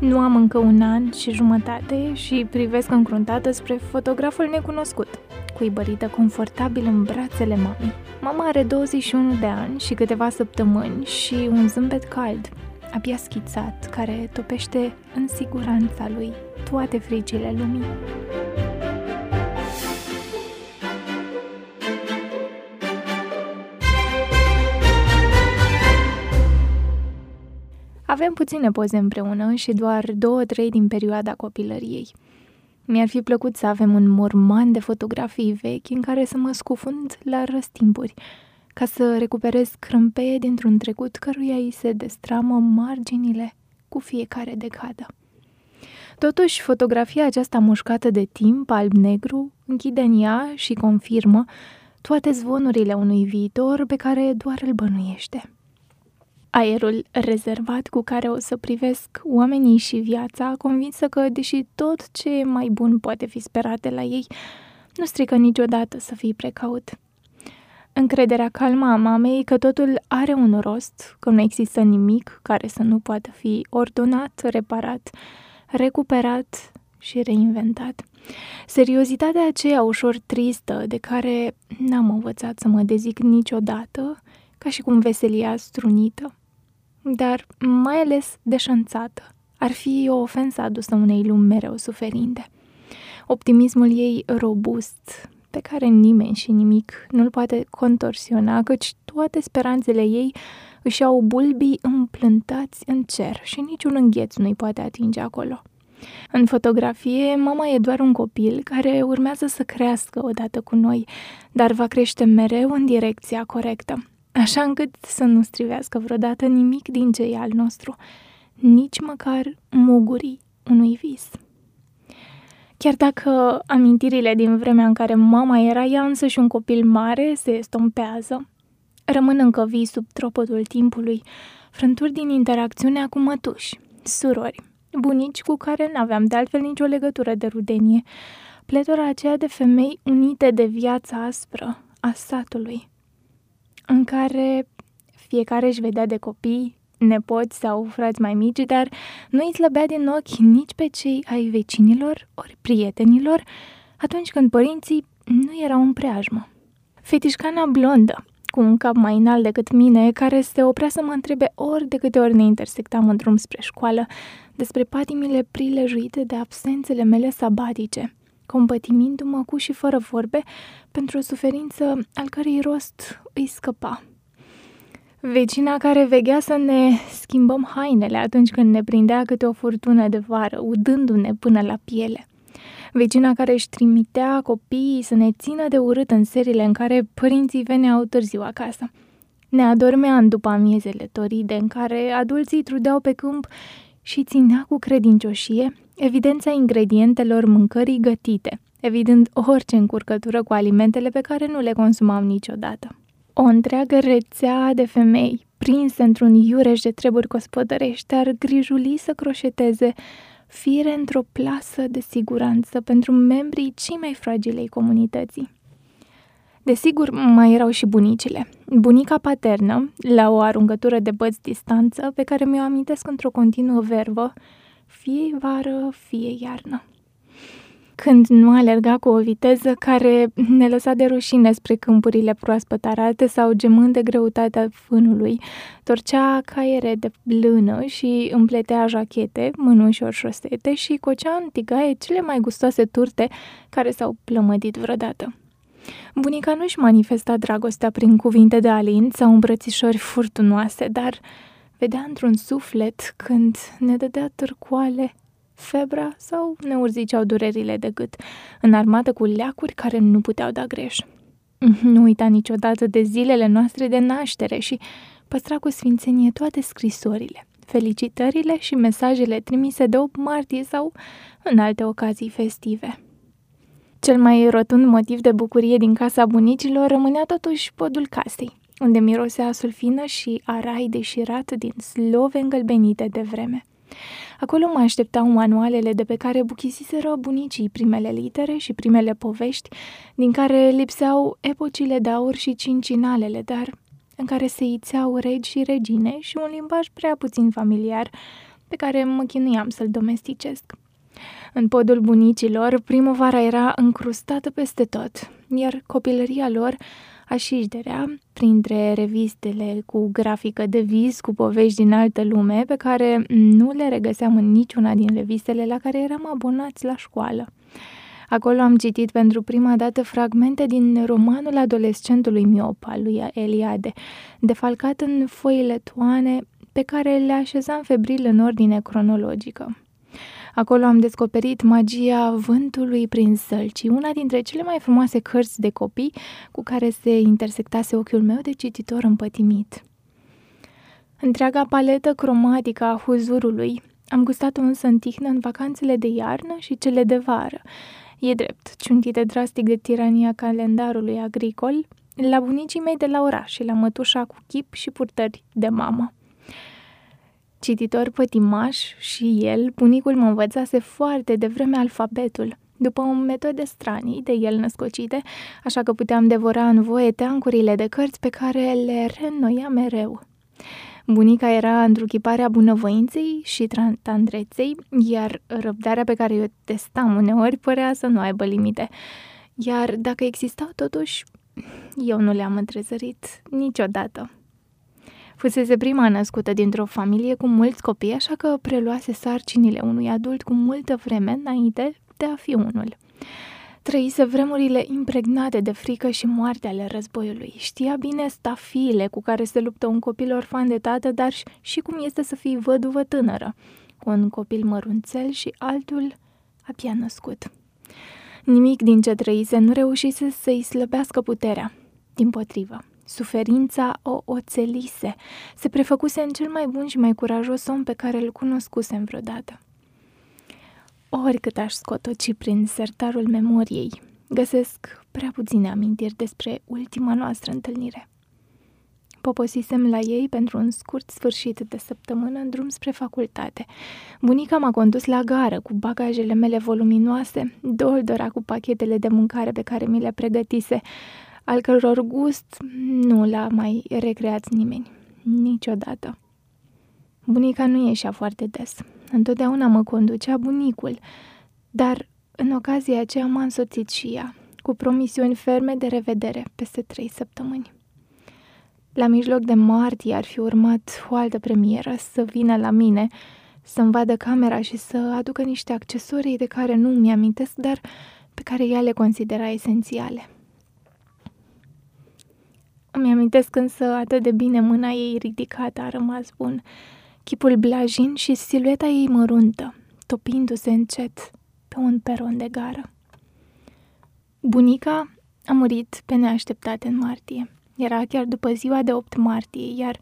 Nu am încă un an și jumătate și privesc încruntată spre fotograful necunoscut, cuibărită confortabil în brațele mamei. Mama are 21 de ani și câteva săptămâni și un zâmbet cald, abia schițat, care topește în siguranța lui toate fricile lumii. Avem puține poze împreună și doar două-trei din perioada copilăriei. Mi-ar fi plăcut să avem un morman de fotografii vechi în care să mă scufund la răstimpuri, ca să recuperez crâmpeie dintr-un trecut căruia îi se destramă marginile cu fiecare decadă. Totuși, fotografia aceasta mușcată de timp, alb-negru, închide în ea și confirmă toate zvonurile unui viitor pe care doar îl bănuiește. Aerul rezervat cu care o să privesc oamenii și viața, convinsă că, deși tot ce e mai bun poate fi sperat de la ei, nu strică niciodată să fii precaut. Încrederea calmă a mamei că totul are un rost, că nu există nimic care să nu poată fi ordonat, reparat, recuperat și reinventat. Seriozitatea aceea ușor tristă, de care n-am învățat să mă dezic niciodată, ca și cum veselia strunită dar mai ales deșanțată. Ar fi o ofensă adusă unei lumi mereu suferinde. Optimismul ei robust, pe care nimeni și nimic nu-l poate contorsiona, căci toate speranțele ei își au bulbii împlântați în cer și niciun îngheț nu-i poate atinge acolo. În fotografie, mama e doar un copil care urmează să crească odată cu noi, dar va crește mereu în direcția corectă așa încât să nu strivească vreodată nimic din ce e al nostru, nici măcar mugurii unui vis. Chiar dacă amintirile din vremea în care mama era ea însă și un copil mare se estompează, rămân încă vii sub tropătul timpului, frânturi din interacțiunea cu mătuși, surori, bunici cu care n-aveam de altfel nicio legătură de rudenie, pletora aceea de femei unite de viața aspră a satului, în care fiecare își vedea de copii, nepoți sau frați mai mici, dar nu îi slăbea din ochi nici pe cei ai vecinilor ori prietenilor atunci când părinții nu erau în preajmă. Fetișcana blondă, cu un cap mai înalt decât mine, care se oprea să mă întrebe ori de câte ori ne intersectam în drum spre școală despre patimile prilejuite de absențele mele sabatice – compătimindu-mă cu și fără vorbe pentru o suferință al cărei rost îi scăpa. Vecina care vegea să ne schimbăm hainele atunci când ne prindea câte o furtună de vară, udându-ne până la piele. Vecina care își trimitea copiii să ne țină de urât în serile în care părinții veneau târziu acasă. Ne adormea în după amiezele toride în care adulții trudeau pe câmp și ținea cu credincioșie evidența ingredientelor mâncării gătite, evident orice încurcătură cu alimentele pe care nu le consumam niciodată. O întreagă rețea de femei, prinse într-un iureș de treburi gospodărești, ar grijuli să croșeteze fire într-o plasă de siguranță pentru membrii cei mai fragilei comunității. Desigur, mai erau și bunicile. Bunica paternă, la o aruncătură de băți distanță, pe care mi-o amintesc într-o continuă verbă, fie vară, fie iarnă. Când nu alerga cu o viteză care ne lăsa de rușine spre câmpurile proaspăt arate sau gemând de greutatea fânului, torcea caiere de blână și împletea jachete, mânuși ori șosete și cocea în tigaie cele mai gustoase turte care s-au plămădit vreodată. Bunica nu-și manifesta dragostea prin cuvinte de alint sau îmbrățișori furtunoase, dar vedea într-un suflet când ne dădea târcoale, febra sau ne urziceau durerile de gât, înarmată cu leacuri care nu puteau da greș. Nu uita niciodată de zilele noastre de naștere și păstra cu sfințenie toate scrisorile, felicitările și mesajele trimise de 8 martie sau în alte ocazii festive. Cel mai rotund motiv de bucurie din casa bunicilor rămânea totuși podul casei, unde mirosea sulfină și arai deșirat din slove îngălbenite de vreme. Acolo mă așteptau manualele de pe care buchisiseră bunicii primele litere și primele povești, din care lipseau epocile de aur și cincinalele, dar în care se ițeau regi și regine și un limbaj prea puțin familiar pe care mă chinuiam să-l domesticesc. În podul bunicilor, primăvara era încrustată peste tot, iar copilăria lor așișderea printre revistele cu grafică de vis, cu povești din altă lume, pe care nu le regăseam în niciuna din revistele la care eram abonați la școală. Acolo am citit pentru prima dată fragmente din romanul adolescentului miop al lui Eliade, defalcat în foile toane pe care le așezam febril în ordine cronologică. Acolo am descoperit magia vântului prin sălci, una dintre cele mai frumoase cărți de copii cu care se intersectase ochiul meu de cititor împătimit. Întreaga paletă cromatică a huzurului am gustat-o însă în tihnă în vacanțele de iarnă și cele de vară. E drept, ciuntite drastic de tirania calendarului agricol, la bunicii mei de la oraș și la mătușa cu chip și purtări de mamă. Cititor pătimaș și el, bunicul mă învățase foarte devreme alfabetul, după o metode stranii de el născocite, așa că puteam devora în voie teancurile de cărți pe care le reînnoia mereu. Bunica era întruchiparea bunăvoinței și tandreței, iar răbdarea pe care o testam uneori părea să nu aibă limite. Iar dacă existau totuși, eu nu le-am întrezărit niciodată. Fusese prima născută dintr-o familie cu mulți copii, așa că preluase sarcinile unui adult cu multă vreme înainte de a fi unul. Trăise vremurile impregnate de frică și moarte ale războiului. Știa bine stafiile cu care se luptă un copil orfan de tată, dar și cum este să fii văduvă tânără, cu un copil mărunțel și altul abia născut. Nimic din ce trăise nu reușise să-i slăbească puterea. Din potrivă, Suferința o oțelise, se prefăcuse în cel mai bun și mai curajos om pe care îl cunoscusem vreodată. Oricât aș scotoci prin sertarul memoriei, găsesc prea puține amintiri despre ultima noastră întâlnire. Poposisem la ei pentru un scurt sfârșit de săptămână în drum spre facultate. Bunica m-a condus la gară cu bagajele mele voluminoase, doldora cu pachetele de mâncare pe care mi le pregătise, al căror gust nu l-a mai recreat nimeni, niciodată. Bunica nu ieșea foarte des. Întotdeauna mă conducea bunicul, dar în ocazia aceea m-a însoțit și ea, cu promisiuni ferme de revedere peste trei săptămâni. La mijloc de martie ar fi urmat o altă premieră să vină la mine, să-mi vadă camera și să aducă niște accesorii de care nu mi-amintesc, dar pe care ea le considera esențiale. Îmi amintesc însă atât de bine mâna ei ridicată a rămas bun, chipul blajin și silueta ei măruntă, topindu-se încet pe un peron de gară. Bunica a murit pe neașteptate în martie. Era chiar după ziua de 8 martie, iar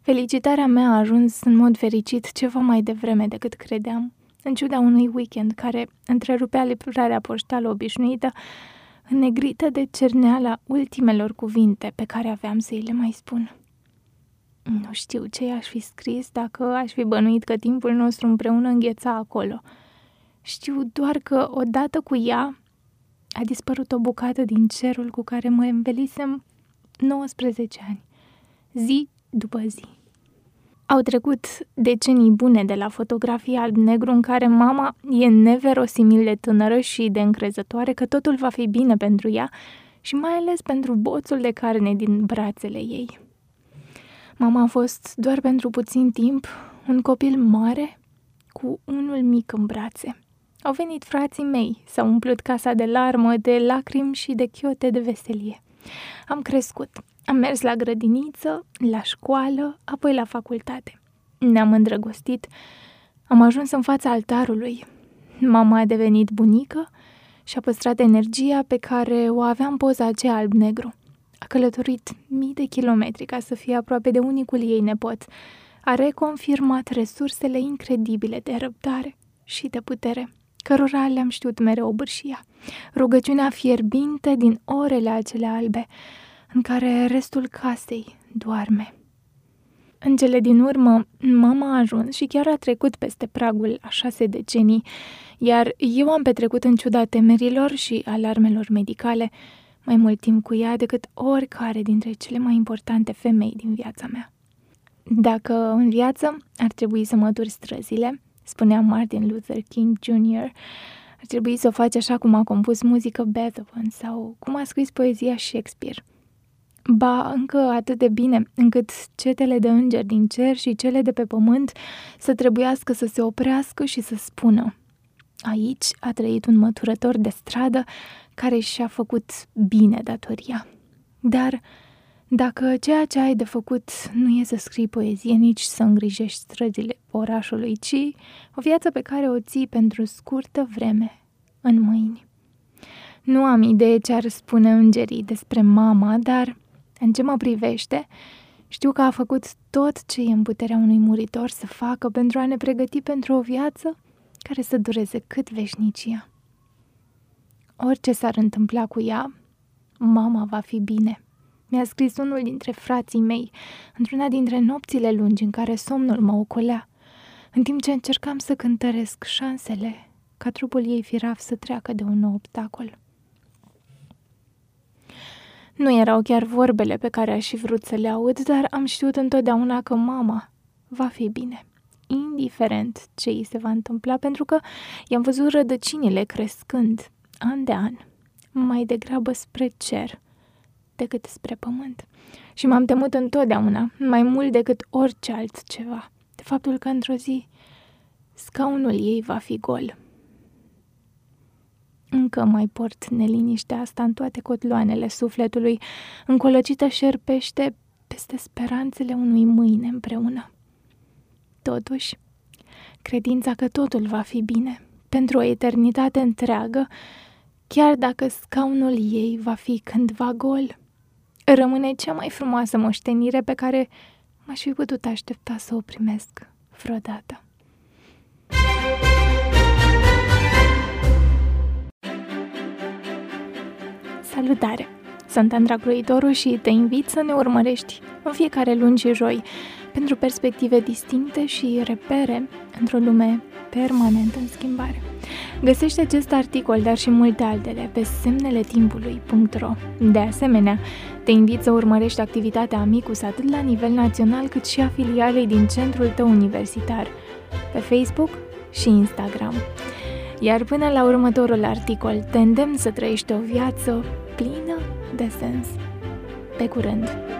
felicitarea mea a ajuns în mod fericit ceva mai devreme decât credeam, în ciuda unui weekend care întrerupea livrarea poștală obișnuită înnegrită de cerneala ultimelor cuvinte pe care aveam să îi le mai spun. Nu știu ce i-aș fi scris dacă aș fi bănuit că timpul nostru împreună îngheța acolo. Știu doar că odată cu ea a dispărut o bucată din cerul cu care mă învelisem 19 ani, zi după zi. Au trecut decenii bune de la fotografia alb-negru în care mama e neverosimil de tânără și de încrezătoare că totul va fi bine pentru ea și mai ales pentru boțul de carne din brațele ei. Mama a fost doar pentru puțin timp un copil mare cu unul mic în brațe. Au venit frații mei, s-au umplut casa de larmă, de lacrimi și de chiote de veselie. Am crescut, am mers la grădiniță, la școală, apoi la facultate. Ne-am îndrăgostit. Am ajuns în fața altarului. Mama a devenit bunică și a păstrat energia pe care o aveam poza aceea alb-negru. A călătorit mii de kilometri ca să fie aproape de unicul ei nepot. A reconfirmat resursele incredibile de răbdare și de putere, cărora le-am știut mereu obârșia. Rugăciunea fierbinte din orele acele albe, în care restul casei doarme. În cele din urmă, mama a ajuns și chiar a trecut peste pragul a șase decenii, iar eu am petrecut în ciuda temerilor și alarmelor medicale mai mult timp cu ea decât oricare dintre cele mai importante femei din viața mea. Dacă în viață ar trebui să mături străzile, spunea Martin Luther King Jr., ar trebui să o faci așa cum a compus muzică Beethoven sau cum a scris poezia Shakespeare. Ba, încă atât de bine, încât cetele de îngeri din cer și cele de pe pământ să trebuiască să se oprească și să spună Aici a trăit un măturător de stradă care și-a făcut bine datoria. Dar dacă ceea ce ai de făcut nu e să scrii poezie, nici să îngrijești străzile orașului, ci o viață pe care o ții pentru scurtă vreme în mâini. Nu am idee ce ar spune îngerii despre mama, dar în ce mă privește, știu că a făcut tot ce e în puterea unui muritor să facă pentru a ne pregăti pentru o viață care să dureze cât veșnicia. Orice s-ar întâmpla cu ea, mama va fi bine. Mi-a scris unul dintre frații mei, într-una dintre nopțile lungi în care somnul mă ocolea, în timp ce încercam să cântăresc șansele ca trupul ei firav să treacă de un nou obstacol. Nu erau chiar vorbele pe care aș fi vrut să le aud, dar am știut întotdeauna că mama va fi bine, indiferent ce îi se va întâmpla, pentru că i-am văzut rădăcinile crescând, an de an, mai degrabă spre cer decât spre pământ. Și m-am temut întotdeauna, mai mult decât orice altceva, de faptul că într-o zi scaunul ei va fi gol. Încă mai port neliniștea asta în toate cotloanele sufletului, încolăcită șerpește peste speranțele unui mâine împreună. Totuși, credința că totul va fi bine, pentru o eternitate întreagă, chiar dacă scaunul ei va fi cândva gol, rămâne cea mai frumoasă moștenire pe care m-aș fi putut aștepta să o primesc vreodată. Salutare! Sunt Andra Groitoru și te invit să ne urmărești în fiecare luni și joi pentru perspective distincte și repere într-o lume permanent în schimbare. Găsește acest articol, dar și multe altele, pe semneletimpului.ro. De asemenea, te invit să urmărești activitatea Amicus atât la nivel național cât și a filialei din centrul tău universitar, pe Facebook și Instagram. Iar până la următorul articol, te îndemn să trăiești o viață plină de sens. Pe curând!